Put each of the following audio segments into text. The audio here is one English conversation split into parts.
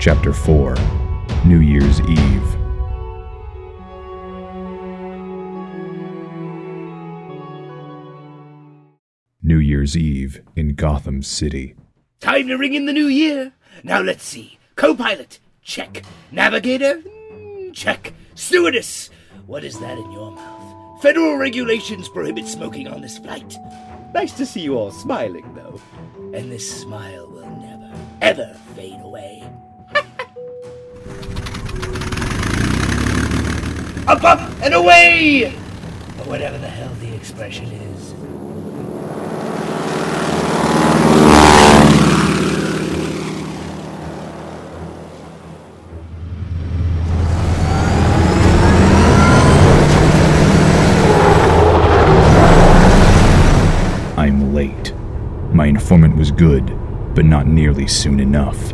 Chapter 4 New Year's Eve. New Year's Eve in Gotham City. Time to ring in the new year. Now let's see. Co pilot, check. Navigator, Mm, check. Stewardess, what is that in your mouth? Federal regulations prohibit smoking on this flight. Nice to see you all smiling, though. And this smile will never, ever fade away. Up, up, and away! Or whatever the hell the expression is. I'm late. My informant was good, but not nearly soon enough.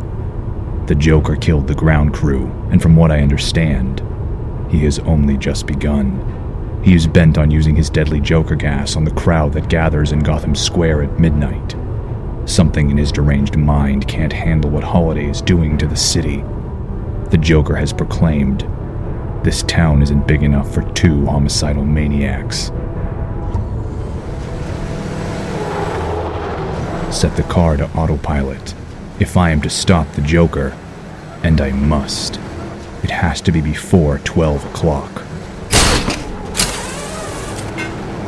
The Joker killed the ground crew, and from what I understand, he has only just begun. He is bent on using his deadly Joker gas on the crowd that gathers in Gotham Square at midnight. Something in his deranged mind can't handle what Holiday is doing to the city. The Joker has proclaimed this town isn't big enough for two homicidal maniacs. set the car to autopilot. If I am to stop the Joker, and I must, it has to be before 12 o'clock.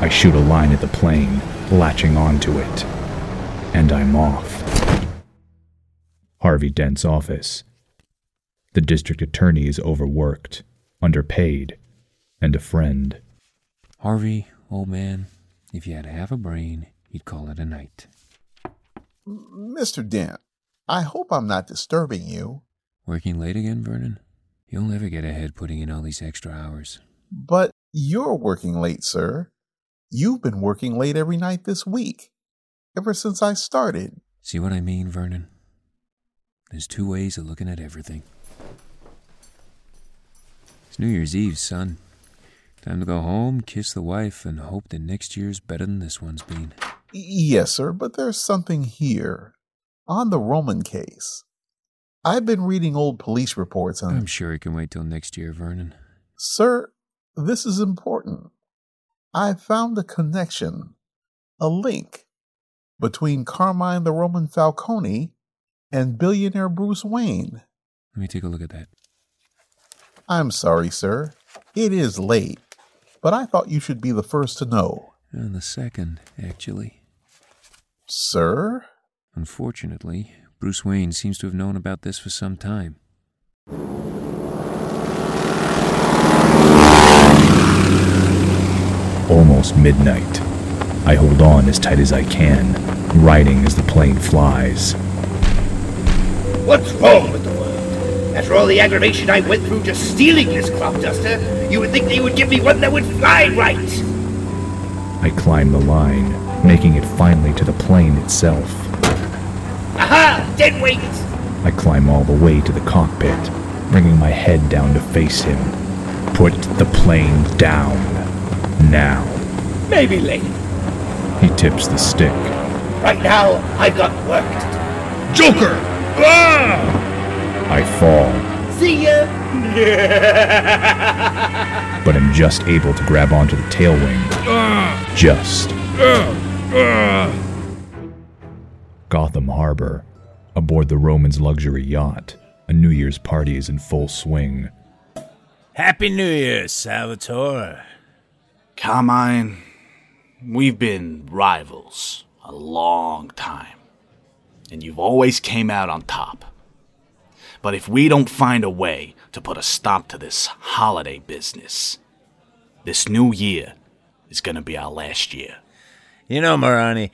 I shoot a line at the plane, latching onto it, and I'm off. Harvey Dent's office. The district attorney is overworked, underpaid, and a friend. Harvey, old man, if you had half a brain, you'd call it a night. Mr. Dent, I hope I'm not disturbing you, Working late again, Vernon? You'll never get ahead putting in all these extra hours. but you're working late, sir. You've been working late every night this week, ever since I started. See what I mean, Vernon? There's two ways of looking at everything. It's New Year's Eve, son. Time to go home, kiss the wife, and hope that next year's better than this one's been. Yes, sir, but there's something here. On the Roman case. I've been reading old police reports and. I'm sure it can wait till next year, Vernon. Sir, this is important. I found a connection, a link, between Carmine the Roman Falcone and billionaire Bruce Wayne. Let me take a look at that. I'm sorry, sir. It is late, but I thought you should be the first to know. And the second, actually. Sir? Unfortunately, Bruce Wayne seems to have known about this for some time. Almost midnight. I hold on as tight as I can, riding as the plane flies. What's wrong with the world? After all the aggravation I went through just stealing this crop duster, you would think they would give me one that would fly right. I climb the line, making it finally to the plane itself. Dead weight! I climb all the way to the cockpit, bringing my head down to face him. Put the plane down. Now. Maybe later. He tips the stick. Right now, I've got work to Joker! I fall. See ya! but I'm just able to grab onto the tail wing. Just. Gotham Harbor. Aboard the Roman's luxury yacht, a New Year's party is in full swing. Happy New Year, Salvatore. Carmine, we've been rivals a long time, and you've always came out on top. But if we don't find a way to put a stop to this holiday business, this new year is gonna be our last year. You know, Maroni,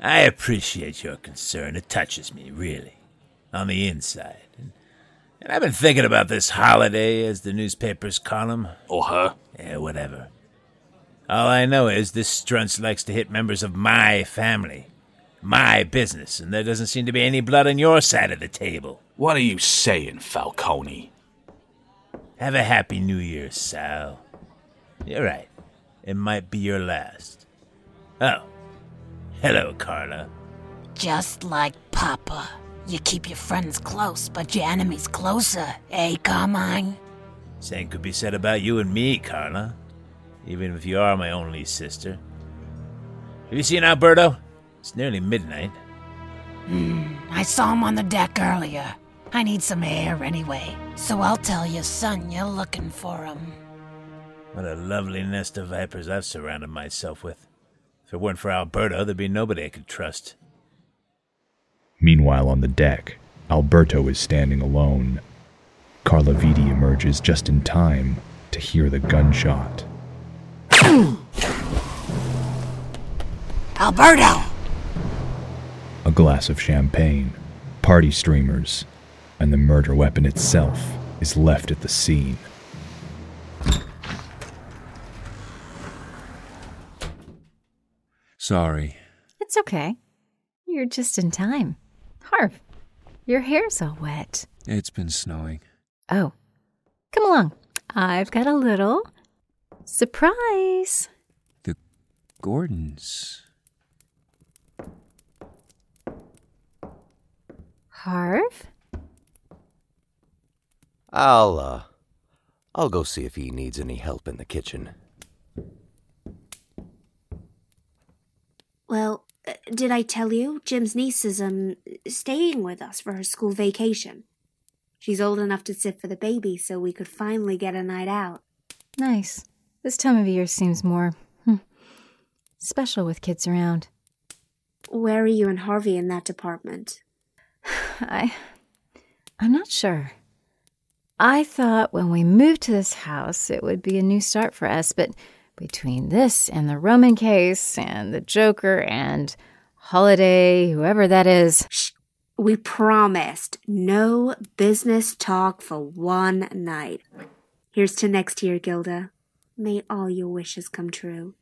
I appreciate your concern. It touches me, really, on the inside. And, and I've been thinking about this holiday, as the newspapers call 'em. Or her? Yeah, whatever. All I know is this strunce likes to hit members of my family, my business, and there doesn't seem to be any blood on your side of the table. What are you saying, Falcone? Have a happy New Year, Sal. You're right. It might be your last. Oh. Hello, Carla. Just like Papa. You keep your friends close, but your enemies closer, eh, Carmine? Same could be said about you and me, Carla. Even if you are my only sister. Have you seen Alberto? It's nearly midnight. Hmm, I saw him on the deck earlier. I need some air anyway, so I'll tell your son you're looking for him. What a lovely nest of vipers I've surrounded myself with. If it weren't for Alberto, there'd be nobody I could trust. Meanwhile, on the deck, Alberto is standing alone. Carla Viti emerges just in time to hear the gunshot. Alberto! A glass of champagne, party streamers, and the murder weapon itself is left at the scene. Sorry. It's okay. You're just in time. Harv, your hair's all wet. It's been snowing. Oh, come along. I've got a little surprise. The Gordons. Harv? I'll, uh, I'll go see if he needs any help in the kitchen. Well, uh, did I tell you? Jim's niece is, um, staying with us for her school vacation. She's old enough to sit for the baby, so we could finally get a night out. Nice. This time of year seems more hmm, special with kids around. Where are you and Harvey in that department? I. I'm not sure. I thought when we moved to this house, it would be a new start for us, but between this and the Roman case and the Joker and Holiday, whoever that is. Shh. We promised no business talk for one night. Here's to next year, Gilda. May all your wishes come true.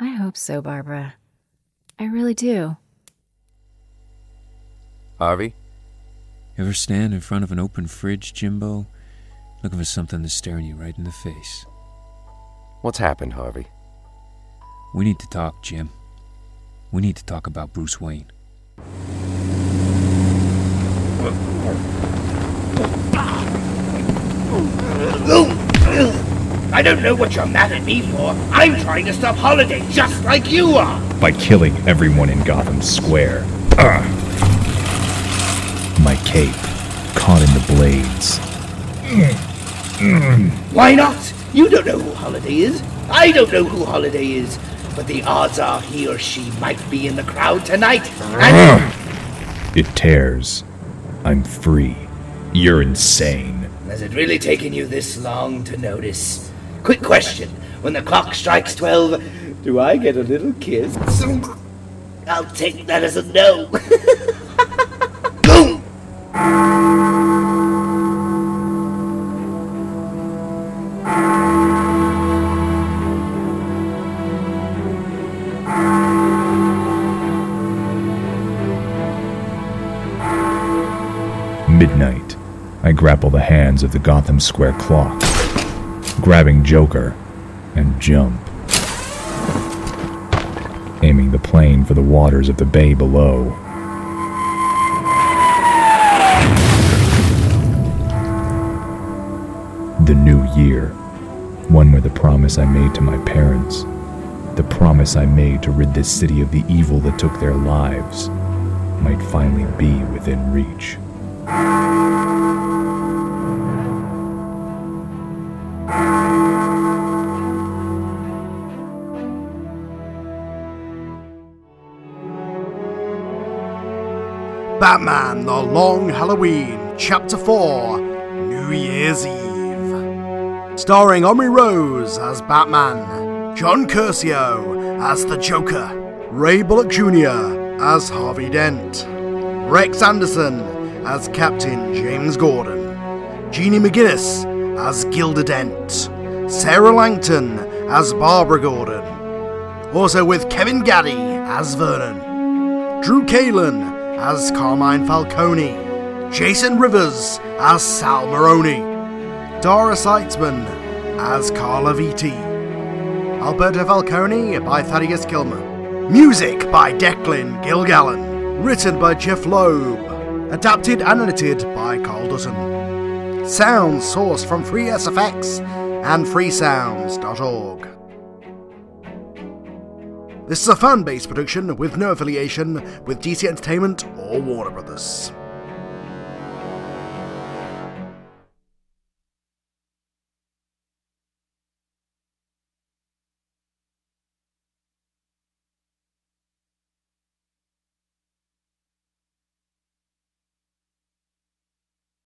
I hope so, Barbara. I really do. Harvey? Ever stand in front of an open fridge, Jimbo, looking for something that's staring you right in the face? What's happened, Harvey? We need to talk, Jim. We need to talk about Bruce Wayne. I don't know what you're mad at me for. I'm trying to stop Holiday just like you are. By killing everyone in Gotham Square. Ugh. My cape, caught in the blades. Why not? You don't know who Holiday is. I don't know who Holiday is. But the odds are he or she might be in the crowd tonight. And ah. It tears. I'm free. You're insane. has it really taken you this long to notice? Quick question. When the clock strikes 12, do I get a little kiss? I'll take that as a no. Boom! Midnight. I grapple the hands of the Gotham Square clock, grabbing Joker, and jump. Aiming the plane for the waters of the bay below. The new year. One where the promise I made to my parents, the promise I made to rid this city of the evil that took their lives, might finally be within reach. Batman The Long Halloween, Chapter 4 New Year's Eve. Starring Omri Rose as Batman, John Curcio as the Joker, Ray Bullock Jr. as Harvey Dent, Rex Anderson as Captain James Gordon, Jeannie McGinnis as Gilda Dent, Sarah Langton as Barbara Gordon, also with Kevin Gaddy as Vernon, Drew Kalen as Carmine Falcone, Jason Rivers as Sal Maroni, Dara Seitzman as Carla Viti, Alberto Falcone by Thaddeus Gilmer, music by Declan Gilgallen, Written by Jeph Loeb. Adapted and edited by Carl Dutton. Sound sourced from FreeSFX and freesounds.org. This is a fan based production with no affiliation with DC Entertainment or Warner Brothers.